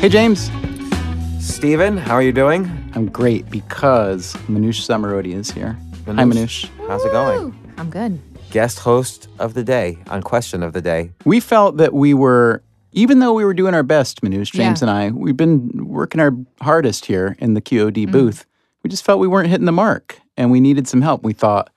Hey, James. Stephen, how are you doing? I'm great because Manoush Zomorodi is here. Hi, Manoush. How's it going? I'm good. Guest host of the day on Question of the Day. We felt that we were, even though we were doing our best, Manoush, James Yeah. and I, we've been working our hardest here in the QOD Mm. booth. We just felt we weren't hitting the mark and we needed some help. We thought,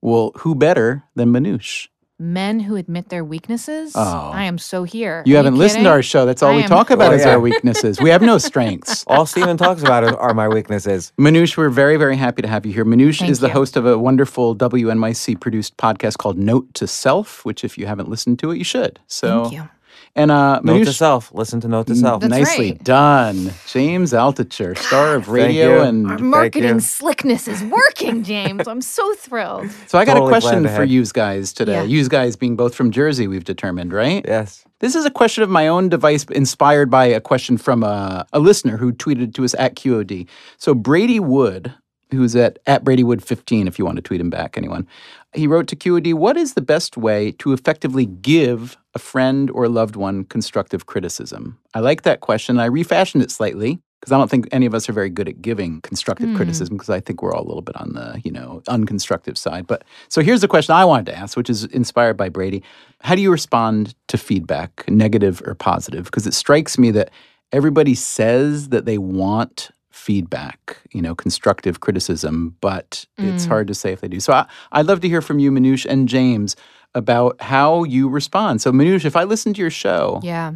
well, who better than Manoush? Men who admit their weaknesses. Oh. I am so here. You Are haven't listened to our show. That's all I we am- talk about Oh, is yeah. our weaknesses. We have no strengths. All Stephen talks about are, are my weaknesses. Manoush, we're very, very happy to have you here. Manoush Thank is the you. host of a wonderful WNYC produced podcast called Note to Self, which, if you haven't listened to it, you should. So, Thank you. And uh, Note to self. Listen to Note to self. That's nicely right. done. James Altucher, star of radio. And Our marketing slickness is working, James. I'm so thrilled. so I got Totally a question for have- you guys today. Yeah. You guys being both from Jersey, we've determined, right? Yes. This is a question of my own device inspired by a question from a, a listener who tweeted to us at QOD. So Brady Wood, who's at, at Brady Wood 15, if you want to tweet him back, anyone, he wrote to QOD, what is the best way to effectively give a friend or loved one constructive criticism? I like that question. I refashioned it slightly because I don't think any of us are very good at giving constructive hmm. criticism because I think we're all a little bit on the, you know, unconstructive side. But so here's the question I wanted to ask, which is inspired by Brady. How do you respond to feedback, negative or positive? Because it strikes me that everybody says that they want feedback, you know, constructive criticism, but it's hmm. hard to say if they do. So I, I'd love to hear from you, Manoush and James, about how you respond. So Manoush, if I listen to your show Yeah.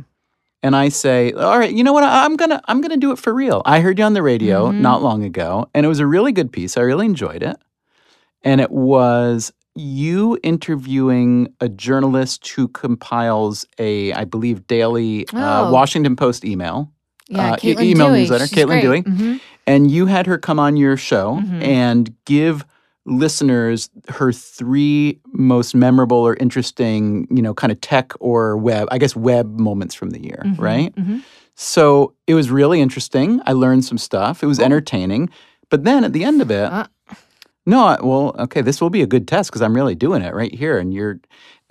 and I say, "All right, you know what? I'm gonna I'm gonna do it for real." I heard you on the radio Mm-hmm. not long ago, and it was a really good piece. I really enjoyed it, and it was you interviewing a journalist who compiles a, I believe, daily uh, Oh. Washington Post email. Yeah. uh, e- email Dewey. newsletter, She's Caitlin great. Dewey. Mhm. And you had her come on your show Mhm. and give listeners her three most memorable or interesting, you know, kind of tech or web, I guess web moments from the year, Mhm. right? Mhm. So it was really interesting. I learned some stuff. It was entertaining. But then at the end of it, Uh. no, I, well, okay, this will be a good test because I'm really doing it right here. And you're,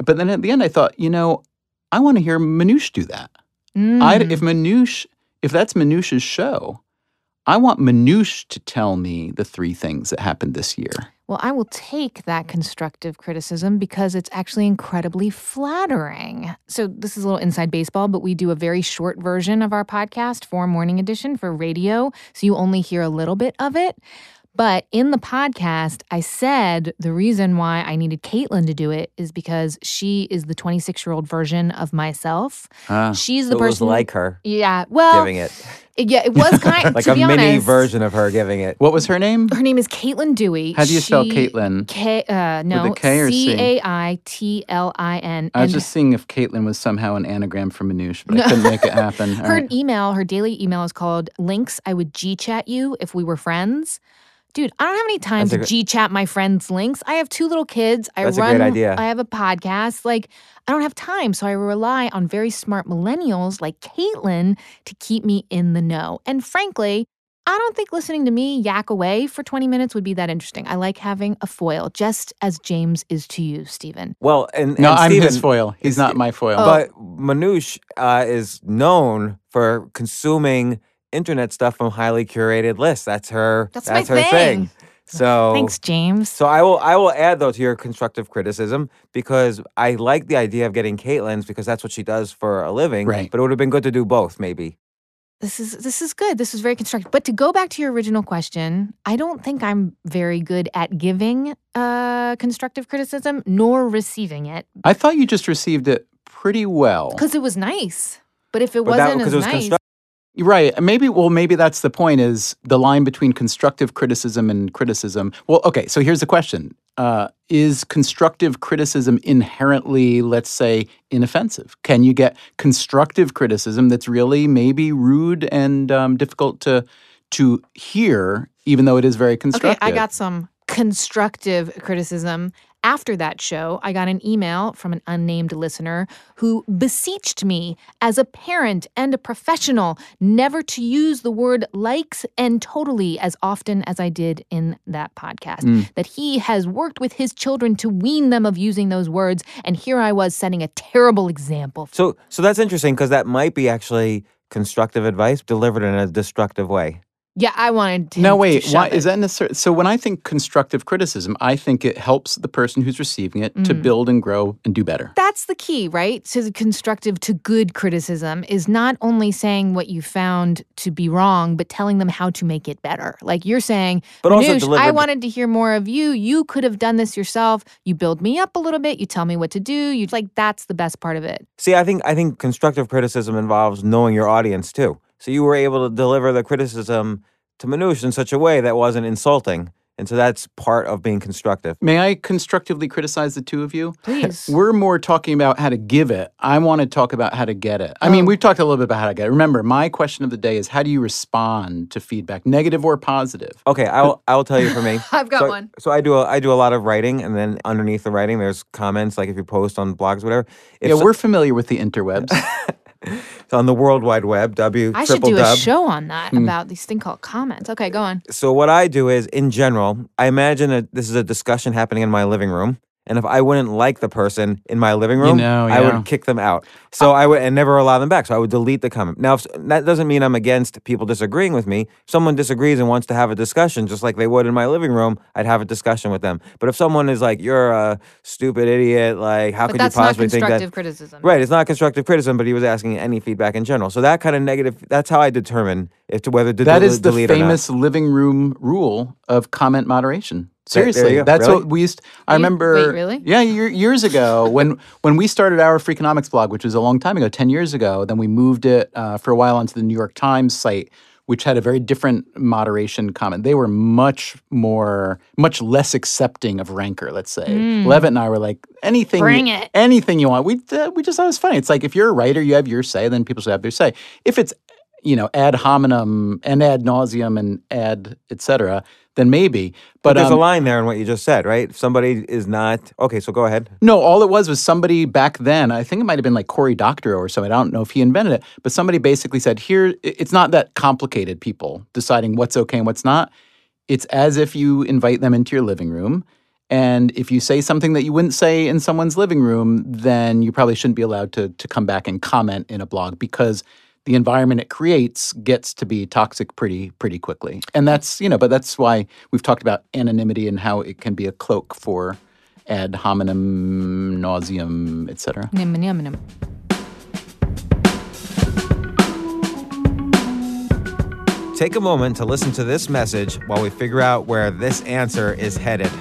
but then at the end, I thought, you know, I want to hear Manoush do that. I, Mm. if Manoush, if that's Manoush's show, I want Manoush to tell me the three things that happened this year. Well, I will take that constructive criticism because it's actually incredibly flattering. So, this is a little inside baseball, but we do a very short version of our podcast for Morning Edition for radio. So, you only hear a little bit of it. But in the podcast, I said the reason why I needed Caitlin to do it is because she is the 26 year old version of myself. Ah. She's So the it was person. like her yeah. Well, giving it. yeah, it was kind Like to a be mini honest, version of her giving it. What was her name? Her name is Caitlin Dewey. How do you spell Caitlin? K, uh, no, K or C? C A I T L I N. I was just seeing if Caitlin was somehow an anagram for Manoush, but I couldn't make it happen. All her right. email, her daily email is called Links. I would G chat you if we were friends. Dude, I don't have any time That's to gr- G chat my friends' links. I have two little kids. I That's a run. great idea. I have a podcast. Like, I don't have time, so I rely on very smart millennials like Caitlin to keep me in the know. And frankly, I don't think listening to me yak away for 20 minutes would be that interesting. I like having a foil, just as James is to you, Stephen. Well, and, No, and I'm his foil. He's not my foil. But Manoush uh, is known for consuming internet stuff from highly curated lists. That's her. That's my her thing. thing. So Thanks, James. So I will I will add though to your constructive criticism because I like the idea of getting Caitlin's because that's what she does for a living. Right. But it would have been good to do both, maybe. This is this is good. This is very constructive. But to go back to your original question, I don't think I'm very good at giving uh, constructive criticism nor receiving it I thought you just received it pretty well. because it was nice. But if it But wasn't because as it was nice, constructive. Right. Maybe, well, maybe that's the point is the line between constructive criticism and criticism. Well, okay, so here's the question uh, Is constructive criticism inherently, let's say, inoffensive? Can you get constructive criticism that's really maybe rude and um, difficult to, to hear, even though it is very constructive? okay, constructive? I got some constructive criticism. After that show, I got an email from an unnamed listener who beseeched me, as a parent and a professional, never to use the word likes and totally as often as I did in that podcast. Hmm. That he has worked with his children to wean them of using those words, and here I was setting a terrible example. So so that's interesting because that might be actually constructive advice delivered in a destructive way. Yeah, I wanted to. No, wait. shove Why it. is that necessary? So when I think constructive criticism, I think it helps the person who's receiving it to Mm. build and grow and do better. That's the key, right? So the constructive to good criticism is not only saying what you found to be wrong, but telling them how to make it better. Like you're saying, But also Manoush, I wanted to hear more of you. You could have done this yourself. You build me up a little bit. You tell me what to do. You like that's the best part of it. See, I think I think constructive criticism involves knowing your audience too. So you were able to deliver the criticism to Manoush in such a way that wasn't insulting. And so that's part of being constructive. May I constructively criticize the two of you? Please. We're more talking about how to give it. I want to talk about how to get it. I mean, Oh. we've talked a little bit about how to get it. Remember, my question of the day is how do you respond to feedback, negative or positive? Okay, I'll I'll tell you for me. I've got so, one. So I do a, I do a lot of writing, and then underneath the writing, there's comments. Like if you post on blogs, whatever. If yeah, so- we're familiar with the interwebs. on the World Wide Web. W I should do a show on that Hmm. about these thing called comments. Okay, go on. So what I do is, in general, I imagine that this is a discussion happening in my living room. And if I wouldn't like the person in my living room, know, I would kick them out. So I would and never allow them back. So I would delete the comment. Now, if, that doesn't mean I'm against people disagreeing with me. If someone disagrees and wants to have a discussion, just like they would in my living room, I'd have a discussion with them. But if someone is like, "You're a stupid idiot," like, how But could that's you not possibly think that? constructive criticism. Right, it's not constructive criticism, but he was asking any feedback in general. So that kind of negative. That's how I determine if to whether to that del- is the delete or not. famous living room rule of comment moderation. There- there Seriously, go. that's Really? what we used. I Wait, remember. wait, really? Yeah, year, years ago when when we started our Freakonomics blog, which was a long time ago, ten years ago. Then we moved it uh, for a while onto the New York Times site, which had a very different moderation comment. They were much more, much less accepting of rancor. Let's say Levitt and I were like anything, Mm. Bring it. anything you want. We uh, we just thought it was funny. It's like if you're a writer, you have your say, then people should have their say. If it's you know ad hominem and ad nauseum and ad et cetera, then maybe. But But, there's um, a line there in what you just said, right? If somebody is not okay, so go ahead. No, all it was was somebody back then. I think it might have been like Cory Doctorow or something. I don't know if he invented it, but somebody basically said, "Here, it's not that complicated. People deciding what's okay and what's not. It's as if you invite them into your living room." And if you say something that you wouldn't say in someone's living room, then you probably shouldn't be allowed to, to come back and comment in a blog because the environment it creates gets to be toxic pretty pretty quickly. And that's, you know, but that's why we've talked about anonymity and how it can be a cloak for ad hominem nauseum, etc. Nim, nim, nim. Take a moment to listen to this message while we figure out where this answer is headed.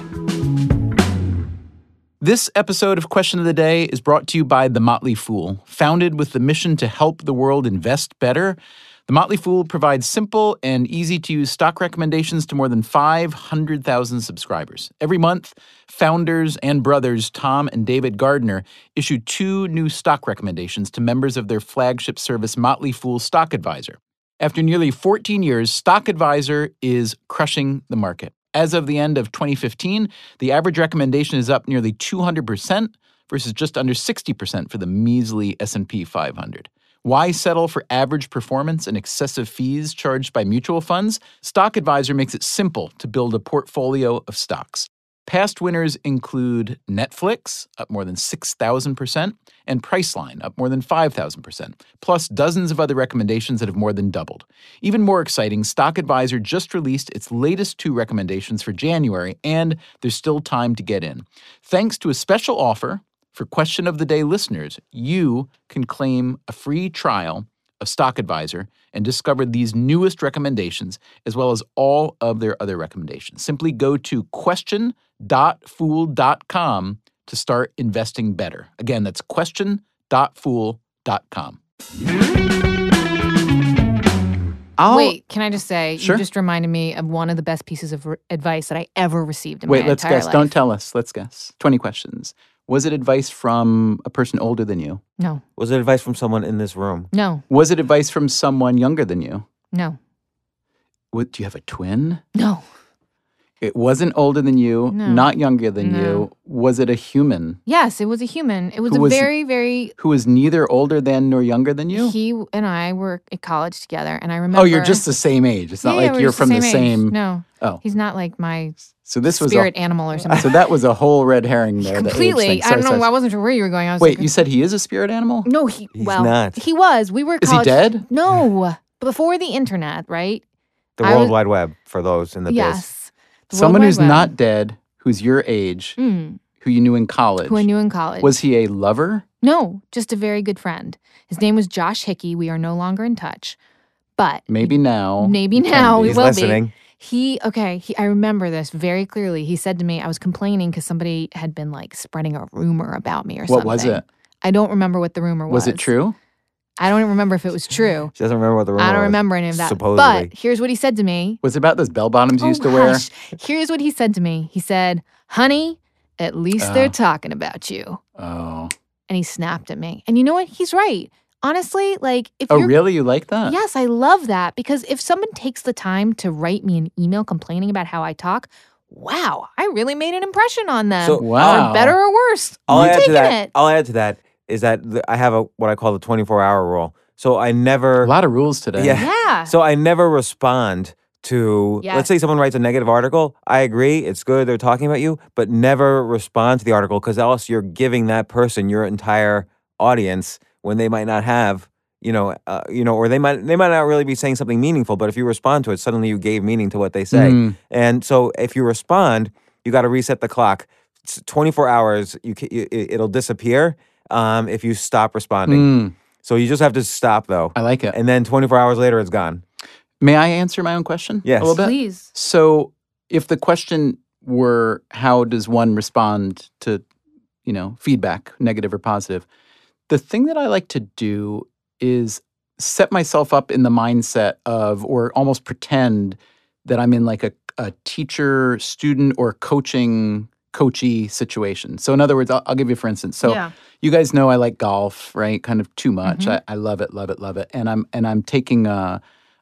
This episode of Question of the Day is brought to you by The Motley Fool. Founded with the mission to help the world invest better, The Motley Fool provides simple and easy to use stock recommendations to more than 500,000 subscribers. Every month, founders and brothers Tom and David Gardner issue two new stock recommendations to members of their flagship service, Motley Fool Stock Advisor. After nearly 14 years, Stock Advisor is crushing the market. As of the end of 2015, the average recommendation is up nearly 200% versus just under 60% for the measly S&P 500. Why settle for average performance and excessive fees charged by mutual funds? Stock Advisor makes it simple to build a portfolio of stocks. Past winners include Netflix, up more than 6,000%, and Priceline, up more than 5,000%, plus dozens of other recommendations that have more than doubled. Even more exciting, Stock Advisor just released its latest two recommendations for January, and there's still time to get in. Thanks to a special offer for Question of the Day listeners, you can claim a free trial of Stock Advisor and discover these newest recommendations as well as all of their other recommendations. Simply go to question.fool.com to start investing better. Again, that's question.fool.com. I'll, Wait, can I just say, Sure. you just reminded me of one of the best pieces of re- advice that I ever received in Wait, my entire life. Wait, let's guess. Don't tell us. Let's guess. 20 questions. Was it advice from a person older than you? No, Was it advice from someone in this room? no, Was it advice from someone younger than you? no, What, do you have a twin? no. It wasn't older than you, No. not younger than No. you. Was it a human Yes, it was a human. It was Who a was- very, very. who was neither older than nor younger than you? He and I were at college together, and I remember. oh, you're just the same age. It's not Yeah, yeah, like we're you're from the age. same. No, Oh, he's not like my so this was spirit a, animal or something. so that was a whole red herring there. the age Completely. thing. I don't know. sorry. I wasn't sure where you were going. I was Wait, like, you said he is a spirit animal? no. He He's well, not. he was. We were. At Is he dead? No, before the internet, right? The I World was- Wide Web for those in the biz. yes. The World Someone who's Web. not dead, who's your age, Mm, who you knew in college. who I knew in college. Was he a lover? no, just a very good friend. His name was Josh Hickey. We are no longer in touch, but Maybe now. Maybe now be. we will listening. be. He okay. He, I remember this very clearly. He said to me, I was complaining because somebody had been like spreading a rumor about me or What something. What was it? I don't remember what the rumor was. Was it true? I don't even remember if it was true. She doesn't remember what the rumor I don't was. remember any of that. Supposedly. But here's what he said to me. Was it about those bell bottoms you Oh, used to oh, wear? hush. Here's what he said to me. He said, "Honey, at least they're Oh. talking about you." Oh. And he snapped at me. And you know what? He's right. Honestly, like if Oh, you're really? You like that? Yes, I love that because if someone takes the time to write me an email complaining about how I talk, wow, I really made an impression on them. So, Wow. For better or worse. I'll I'm add to taking that. it. I'll add to that is that the, I have a what I call the 24 hour rule. So I never. A lot of rules today. Yeah. Yeah. So I never respond to. Yes. Let's say someone writes a negative article. I agree, it's good they're talking about you, but never respond to the article because else you're giving that person your entire audience when they might not have. You know, uh, you know, or they might they might not really be saying something meaningful, but if you respond to it, suddenly you gave meaning to what they say. Mm. And so if you respond, you got to reset the clock. It's 24 hours, you, ca- you it'll disappear um, if you stop responding. Mm. So you just have to stop though, I like it. and then 24 hours later, it's gone. May I answer my own question? Yes. A little bit. Please. So, if the question were how does one respond to, you know, feedback, negative or positive, the thing that I like to do is set myself up in the mindset of, or almost pretend that I'm in like a, a teacher, student, or coaching, coachy situation. So, in other words, I'll, I'll give you for instance. So, yeah. you guys know I like golf, right? Kind of too much. Mhm. I, I love it, love it, love it. And I'm and I'm taking uh,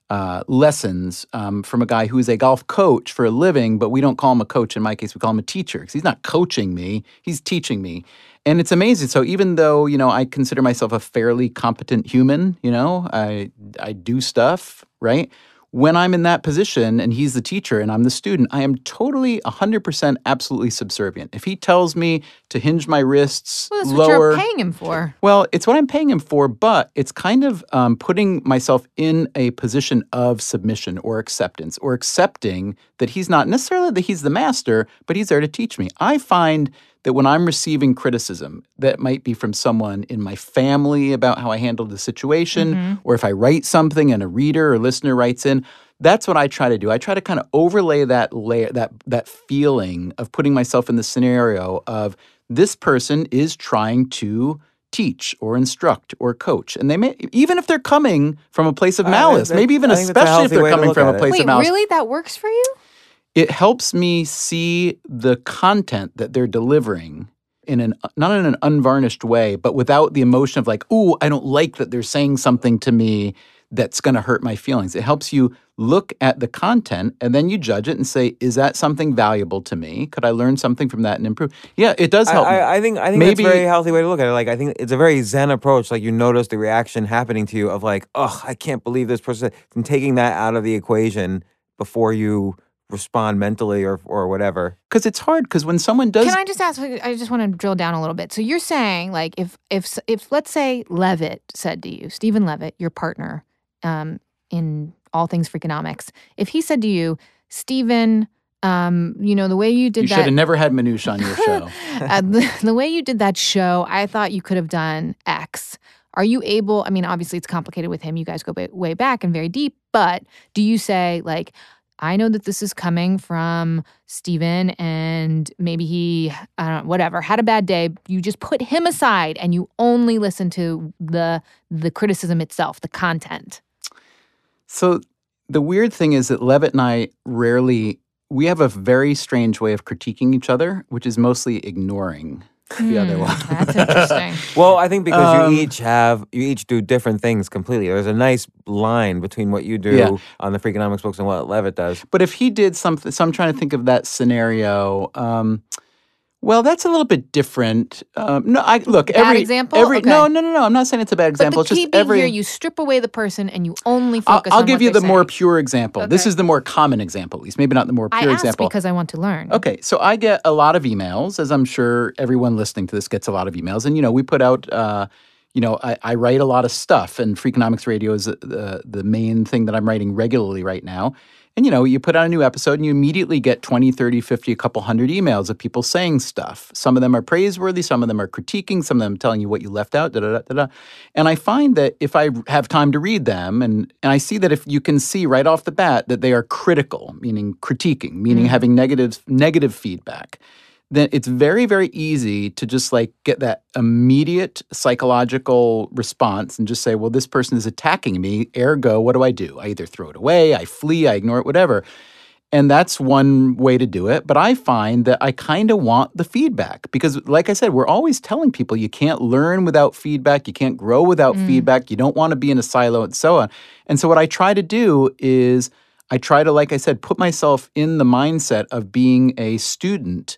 uh, lessons um, from a guy who's a golf coach for a living, but we don't call him a coach. In my case, we call him a teacher because he's not coaching me; he's teaching me. And it's amazing. So even though you know I consider myself a fairly competent human, you know, I I do stuff right. When I'm in that position and he's the teacher and I'm the student, I am totally 100% absolutely subservient. If he tells me to hinge my wrists Well, that's what lower, you're paying him for. well, it's what I'm paying him for, but it's kind of um, putting myself in a position of submission or acceptance or accepting that he's not necessarily that he's the master, but he's there to teach me. I find that when I'm receiving criticism that might be from someone in my family about how I handled the situation, Mm-hmm. or if I write something and a reader or listener writes in, that's what I try to do. I try to kind of overlay that layer, that that feeling of putting myself in the scenario of this person is trying to teach or instruct or coach, and they may even if they're coming from a place of I- malice, that- maybe even I think that's a especially if they're coming from a place Wait, of malice really? That works for you? It helps me see the content that they're delivering in an not in an unvarnished way, but without the emotion of like, "Ooh, I don't like that they're saying something to me that's going to hurt my feelings." It helps you look at the content and then you judge it and say, "Is that something valuable to me? Could I learn something from that and improve?" Yeah, it does help. I, I think I think Maybe- that's a very healthy way to look at it. Like I think it's a very zen approach. Like you notice the reaction happening to you of like, oh, I can't believe this person, and taking that out of the equation before you respond mentally or or whatever. Because it's hard. Because when someone does, Can I just ask? I just want to drill down a little bit. So you're saying, like, if if if let's say Levitt said to you, Steven Levitt, your partner, um, in all things Freakonomics, if he said to you, Stephen, um, you know the way you did you that, should have never had Manoush on your show. uh, the, the way you did that show, I thought you could have done X. Are you able? I mean, obviously it's complicated with him. You guys go ba- way back and very deep. But do you say like, I know that this is coming from Steven and maybe he, I don't know, whatever, had a bad day. You just put him aside and you only listen to the the criticism itself, the content. So the weird thing is that Levitt and I rarely we have a very strange way of critiquing each other, which is mostly ignoring. The other Hmm, one. That's interesting. Well, I think because Um, you each have you each do different things completely. There's a nice line between what you do Yeah. on the Freakonomics books and what Levitt does. But if he did something, so I'm trying to think of that scenario. Um, well, that's a little bit different. Um, no, I look Bad every example? Every Okay. no, no, no, no. I'm not saying it's a bad example. But the it's key just being every. here, you strip away the person and you only I'll, focus I'll on give you the they're more pure example. This is the more common example, at least. Maybe not the more I pure asked example. because I want to learn. Okay, so I get a lot of emails, as I'm sure everyone listening to this gets a lot of emails, and you know we put out, uh, you know, I, I write a lot of stuff, and Freakonomics Radio is the, the the main thing that I'm writing regularly right now. And you know, you put out a new episode, and you immediately get 20, 30, 50, a couple hundred emails of people saying stuff. Some of them are praiseworthy, some of them are critiquing, some of them telling you what you left out. Da da da da. da. And I find that if I have time to read them, and and I see that if you can see right off the bat that they are critical, meaning critiquing, meaning mm. having negative negative feedback, then it's very very easy to just like get that immediate psychological response and just say, well, this person is attacking me. Ergo, what do I do? I either throw it away, I flee, I ignore it, whatever. And that's one way to do it. But I find that I kind of want the feedback because, like I said, we're always telling people you can't learn without feedback, you can't grow without mm. feedback, you don't want to be in a silo, and so on. And so, what I try to do is I try to, like I said, put myself in the mindset of being a student.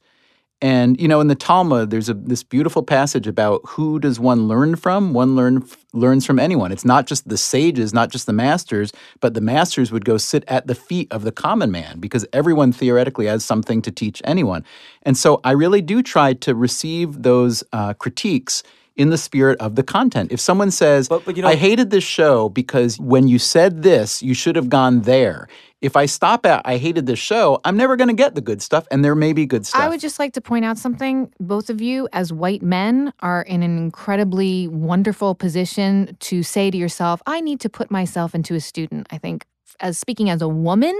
And you know, in the Talmud, there's a this beautiful passage about who does one learn from? One learn learns from anyone. It's not just the sages, not just the masters, but the masters would go sit at the feet of the common man because everyone theoretically has something to teach anyone. And so, I really do try to receive those uh, critiques in the spirit of the content. If someone says, But- but you know- "I hated this show because when you said this, you should have gone there." If I stop at "I hated this show," I'm never going to get the good stuff, and there may be good stuff. I would just like to point out something. Both of you, as white men, are in an incredibly wonderful position to say to yourself, I need to put myself into a student. I think, as speaking as a woman,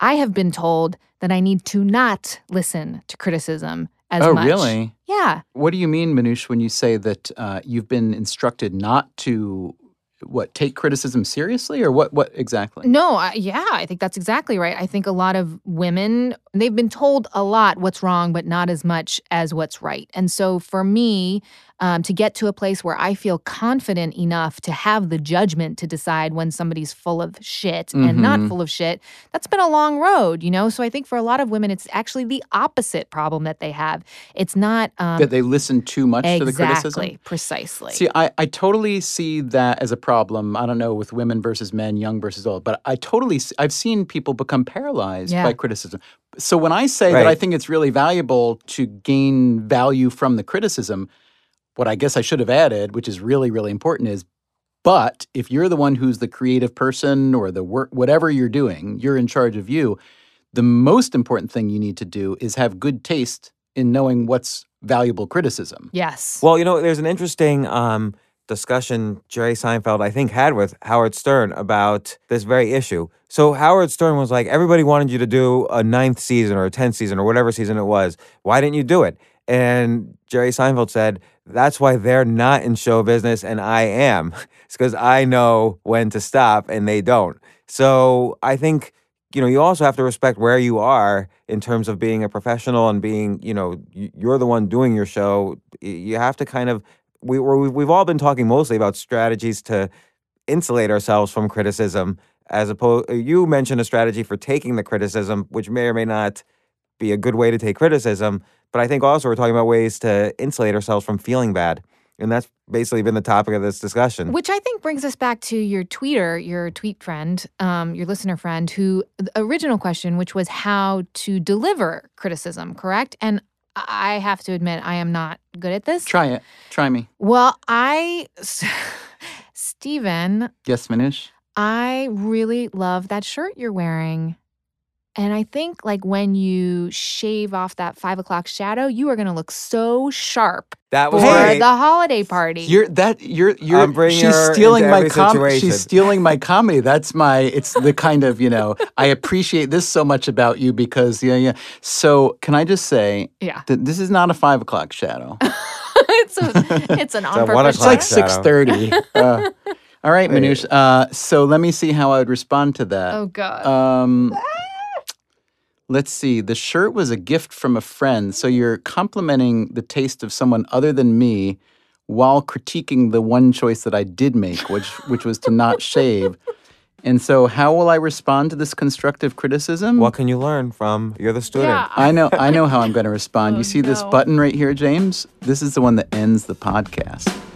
I have been told that I need to not listen to criticism as oh, much. really? Yeah. What do you mean, Manoush, when you say that uh, you've been instructed not to what take criticism seriously, or what? What exactly? No, I, yeah, I think that's exactly right. I think a lot of women, they've been told a lot what's wrong, but not as much as what's right. And so for me, um, to get to a place where I feel confident enough to have the judgment to decide when somebody's full of shit and not Mhm. full of shit, that's been a long road, you know? So I think for a lot of women, it's actually the opposite problem that they have. It's not um, That they listen too much to the criticism. exactly, precisely. See, I, I totally see that as a problem. I don't know with women versus men, young versus old, but I totally s- I've seen people become paralyzed Yeah. by criticism. So when I say that I think it's really valuable to gain value from the criticism, what I guess I should have added, which is really really important, is but if you're the one who's the creative person or the work whatever you're doing, you're in charge of you. The most important thing you need to do is have good taste in knowing what's valuable criticism. yes. Well, you know, there's an interesting um, discussion Jerry Seinfeld, I think, had with Howard Stern about this very issue. So Howard Stern was like, everybody wanted you to do a ninth season or a tenth season or whatever season it was. Why didn't you do it? And Jerry Seinfeld said, that's why they're not in show business and I am. It's because I know when to stop and they don't. So I think you know, you also have to respect where you are in terms of being a professional and being, you know, you're the one doing your show. You have to kind of, we, we've all been talking mostly about strategies to insulate ourselves from criticism, as opposed, you mentioned a strategy for taking the criticism, which may or may not be a good way to take criticism. But I think also we're talking about ways to insulate ourselves from feeling bad. And that's basically been the topic of this discussion. Which I think brings us back to your tweeter, your tweet friend, um, your listener friend, who the original question, which was how to deliver criticism, correct? And I have to admit, I am not good at this. Try it. Try me. Well, I, Stephen, Yes, Manoush. I really love that shirt you're wearing. And I think like when you shave off that five o'clock shadow, you are going to look so sharp that for was Hey, great. the holiday party. You're that you're you're I'm bringing she's stealing my every com- situation. she's stealing my comedy. That's my it's the kind of, you know, I appreciate this so much about you because yeah, yeah. So can I just say yeah. that this is not a five o'clock shadow. it's a, it's an on a purpose It's like Shadow. six thirty. Uh, all right, Wait. Manoush. Uh, so let me see how I would respond to that. Oh God. Um, Let's see. The shirt was a gift from a friend. So you're complimenting the taste of someone other than me while critiquing the one choice that I did make, which which was to not shave. And so how will I respond to this constructive criticism? What can you learn from you're the student? Yeah. I know I know how I'm going to respond. Oh, you see this button right here, James? This is the one that ends the podcast.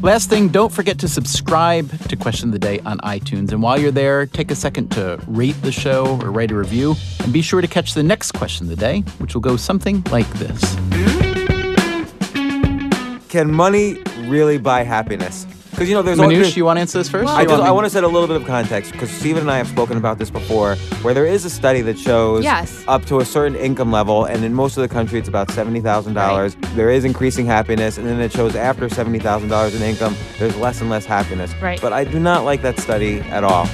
Last thing, don't forget to subscribe to Question of the Day on iTunes. And while you're there, take a second to rate the show or write a review. And be sure to catch the next Question of the Day, which will go something like this. Can money really buy happiness? Because you know, there's all- Manoush, you want to answer this first? I just I want to set a little bit of context because Stephen and I have spoken about this before, where there is a study that shows Yes. up to a certain income level, and in most of the country it's about seventy thousand dollars. There is increasing happiness, and then it shows after seventy thousand dollars in income, there's less and less happiness. Right. But I do not like that study at all.